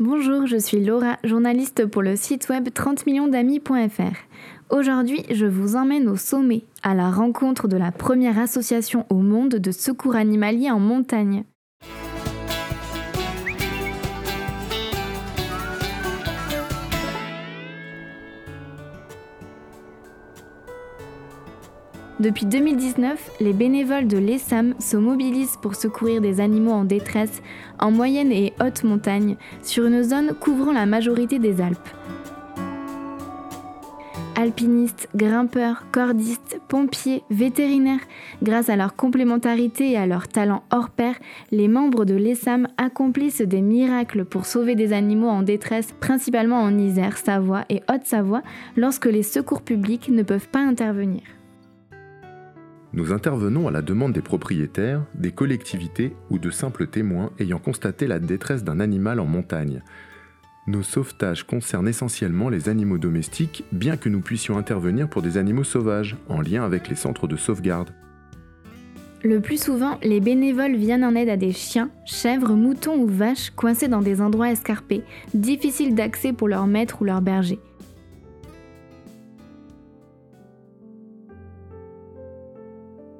Bonjour, je suis Laura, journaliste pour le site web 30 millionsdamis.fr. Aujourd'hui, je vous emmène au sommet, à la rencontre de la première association au monde de secours animalier en montagne. Depuis 2019, les bénévoles de l'ESAM se mobilisent pour secourir des animaux en détresse en moyenne et haute montagne sur une zone couvrant la majorité des Alpes. Alpinistes, grimpeurs, cordistes, pompiers, vétérinaires, grâce à leur complémentarité et à leur talent hors pair, les membres de l'ESAM accomplissent des miracles pour sauver des animaux en détresse, principalement en Isère, Savoie et Haute-Savoie, lorsque les secours publics ne peuvent pas intervenir. Nous intervenons à la demande des propriétaires, des collectivités ou de simples témoins ayant constaté la détresse d'un animal en montagne. Nos sauvetages concernent essentiellement les animaux domestiques, bien que nous puissions intervenir pour des animaux sauvages, en lien avec les centres de sauvegarde. Le plus souvent, les bénévoles viennent en aide à des chiens, chèvres, moutons ou vaches coincés dans des endroits escarpés, difficiles d'accès pour leur maître ou leur berger.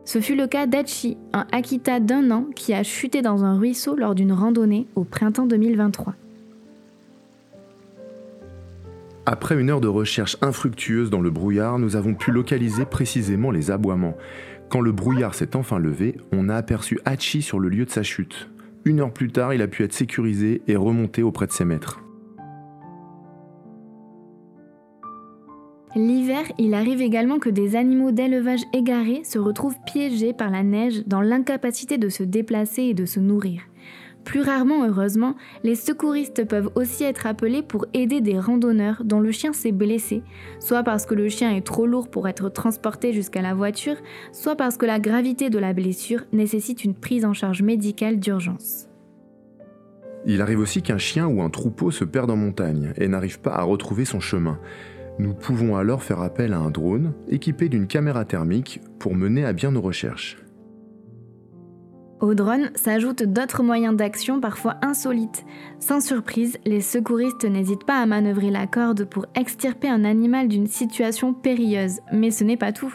Ce fut le cas d'Achi, un Akita d'un an qui a chuté dans un ruisseau lors d'une randonnée au printemps 2023. Après une heure de recherche infructueuse dans le brouillard, nous avons pu localiser précisément les aboiements. Quand le brouillard s'est enfin levé, on a aperçu Hachi sur le lieu de sa chute. Une heure plus tard, il a pu être sécurisé et remonté auprès de ses maîtres. L'hiver, il arrive également que des animaux d'élevage égarés se retrouvent piégés par la neige dans l'incapacité de se déplacer et de se nourrir. Plus rarement, heureusement, les secouristes peuvent aussi être appelés pour aider des randonneurs dont le chien s'est blessé, soit parce que le chien est trop lourd pour être transporté jusqu'à la voiture, soit parce que la gravité de la blessure nécessite une prise en charge médicale d'urgence. Il arrive aussi qu'un chien ou un troupeau se perde en montagne et n'arrive pas à retrouver son chemin. Nous pouvons alors faire appel à un drone équipé d'une caméra thermique pour mener à bien nos recherches. Au drone s'ajoutent d'autres moyens d'action parfois insolites. Sans surprise, les secouristes n'hésitent pas à manœuvrer la corde pour extirper un animal d'une situation périlleuse, mais ce n'est pas tout.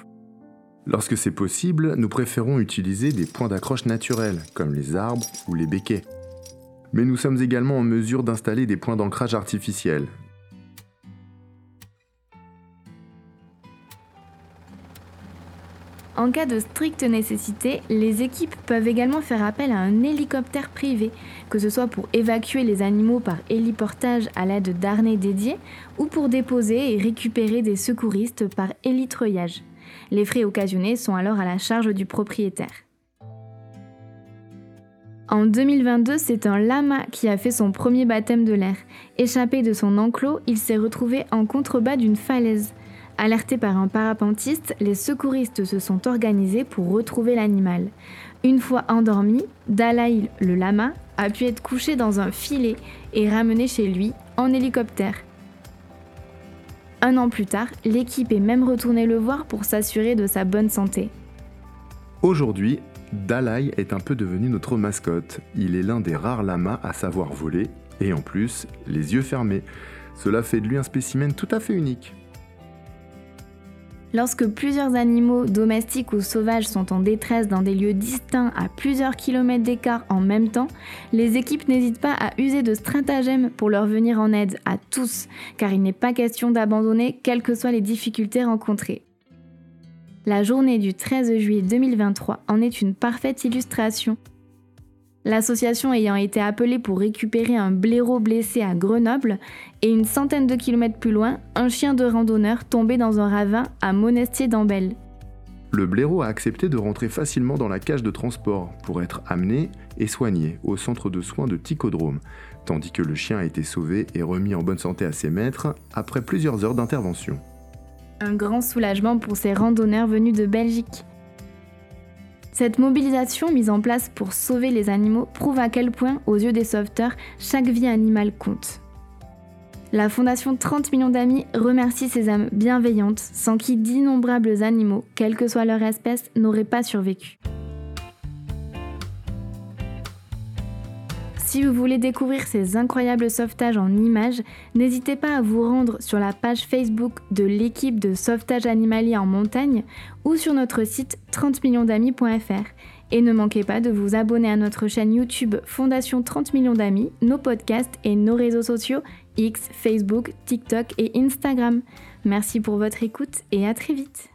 Lorsque c'est possible, nous préférons utiliser des points d'accroche naturels, comme les arbres ou les béquets. Mais nous sommes également en mesure d'installer des points d'ancrage artificiels, En cas de stricte nécessité, les équipes peuvent également faire appel à un hélicoptère privé, que ce soit pour évacuer les animaux par héliportage à l'aide d'arnais dédiés ou pour déposer et récupérer des secouristes par hélitreuillage. Les frais occasionnés sont alors à la charge du propriétaire. En 2022, c'est un lama qui a fait son premier baptême de l'air. Échappé de son enclos, il s'est retrouvé en contrebas d'une falaise. Alertés par un parapentiste, les secouristes se sont organisés pour retrouver l'animal. Une fois endormi, Dalai le lama a pu être couché dans un filet et ramené chez lui en hélicoptère. Un an plus tard, l'équipe est même retournée le voir pour s'assurer de sa bonne santé. Aujourd'hui, Dalai est un peu devenu notre mascotte. Il est l'un des rares lamas à savoir voler et en plus, les yeux fermés. Cela fait de lui un spécimen tout à fait unique. Lorsque plusieurs animaux, domestiques ou sauvages, sont en détresse dans des lieux distincts à plusieurs kilomètres d'écart en même temps, les équipes n'hésitent pas à user de stratagèmes pour leur venir en aide à tous, car il n'est pas question d'abandonner quelles que soient les difficultés rencontrées. La journée du 13 juillet 2023 en est une parfaite illustration L'association ayant été appelée pour récupérer un blaireau blessé à Grenoble et une centaine de kilomètres plus loin, un chien de randonneur tombé dans un ravin à Monestier d'Ambel. Le blaireau a accepté de rentrer facilement dans la cage de transport pour être amené et soigné au centre de soins de Ticodrome, tandis que le chien a été sauvé et remis en bonne santé à ses maîtres après plusieurs heures d'intervention. Un grand soulagement pour ces randonneurs venus de Belgique. Cette mobilisation mise en place pour sauver les animaux prouve à quel point, aux yeux des sauveteurs, chaque vie animale compte. La Fondation 30 millions d'amis remercie ces âmes bienveillantes sans qui d'innombrables animaux, quelle que soit leur espèce, n'auraient pas survécu. Si vous voulez découvrir ces incroyables sauvetages en images, n'hésitez pas à vous rendre sur la page Facebook de l'équipe de sauvetage animalier en montagne ou sur notre site 30millionsdamis.fr. Et ne manquez pas de vous abonner à notre chaîne YouTube Fondation 30 millions d'amis, nos podcasts et nos réseaux sociaux X, Facebook, TikTok et Instagram. Merci pour votre écoute et à très vite.